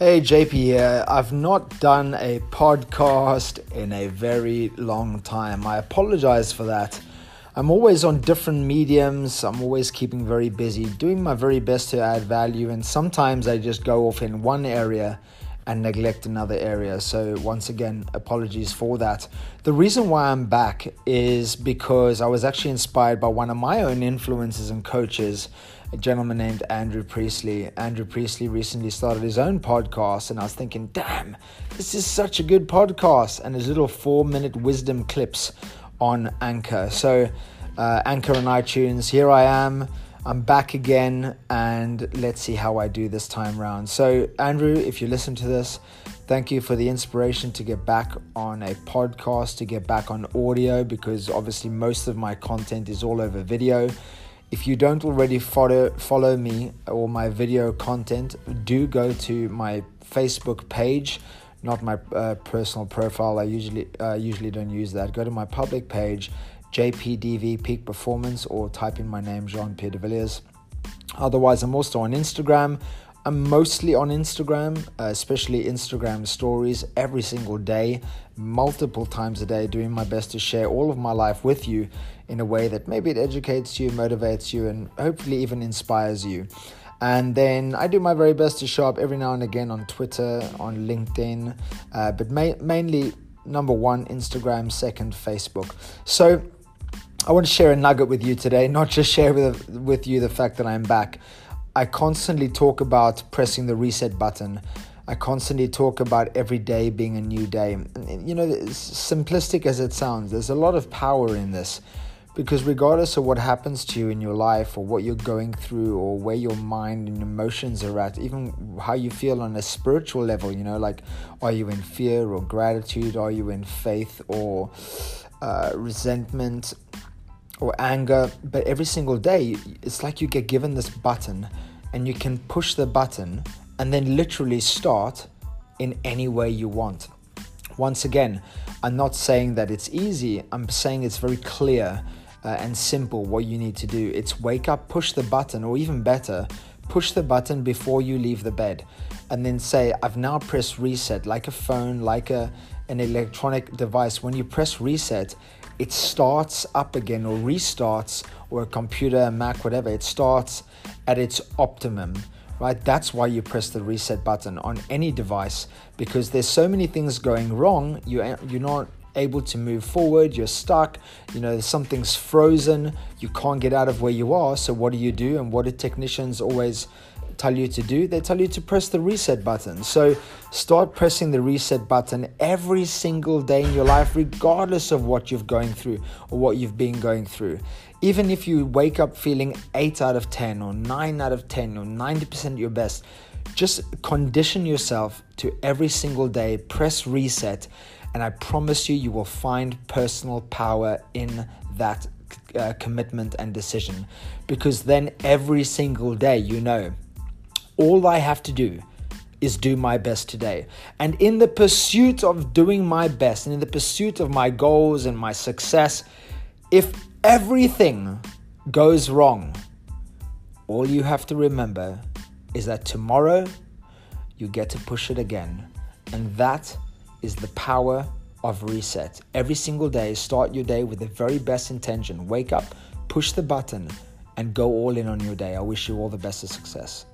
Hey, JP here. I've not done a podcast in a very long time. I apologize for that. I'm always on different mediums. I'm always keeping very busy, doing my very best to add value, and sometimes I just go off in one area and neglect another area. So, once again, apologies for that. The reason why I'm back is because I was actually inspired by one of my own influencers and coaches a gentleman named Andrew Priestley. Andrew Priestley recently started his own podcast, and I was thinking, damn, this is such a good podcast. And his little four minute wisdom clips on Anchor. So, uh, Anchor and iTunes, here I am. I'm back again, and let's see how I do this time round. So, Andrew, if you listen to this, thank you for the inspiration to get back on a podcast, to get back on audio, because obviously most of my content is all over video. If you don't already follow follow me or my video content, do go to my Facebook page, not my uh, personal profile. I usually uh, usually don't use that. Go to my public page, JPDV Peak Performance, or type in my name, Jean Pierre de Villiers. Otherwise, I'm also on Instagram. I'm mostly on Instagram, uh, especially Instagram stories, every single day, multiple times a day, doing my best to share all of my life with you in a way that maybe it educates you, motivates you, and hopefully even inspires you. And then I do my very best to show up every now and again on Twitter, on LinkedIn, uh, but ma- mainly number one, Instagram, second, Facebook. So I want to share a nugget with you today, not just share with, with you the fact that I'm back. I constantly talk about pressing the reset button. I constantly talk about every day being a new day. And, you know, simplistic as it sounds, there's a lot of power in this because regardless of what happens to you in your life or what you're going through or where your mind and emotions are at, even how you feel on a spiritual level, you know, like are you in fear or gratitude? Are you in faith or uh, resentment? Or anger, but every single day it's like you get given this button and you can push the button and then literally start in any way you want. Once again, I'm not saying that it's easy, I'm saying it's very clear uh, and simple what you need to do. It's wake up, push the button, or even better, push the button before you leave the bed and then say, I've now pressed reset, like a phone, like a, an electronic device. When you press reset, it starts up again or restarts, or a computer, a Mac, whatever, it starts at its optimum, right? That's why you press the reset button on any device because there's so many things going wrong. You, you're not able to move forward, you're stuck, you know, something's frozen, you can't get out of where you are. So, what do you do? And what do technicians always tell you to do? They tell you to press the reset button. So start pressing the reset button every single day in your life, regardless of what you've going through or what you've been going through. Even if you wake up feeling 8 out of 10 or 9 out of 10 or 90% your best, just condition yourself to every single day press reset and I promise you you will find personal power in that uh, commitment and decision because then every single day you know all I have to do is do my best today. And in the pursuit of doing my best and in the pursuit of my goals and my success, if everything goes wrong, all you have to remember is that tomorrow you get to push it again. And that is the power of reset. Every single day, start your day with the very best intention. Wake up, push the button, and go all in on your day. I wish you all the best of success.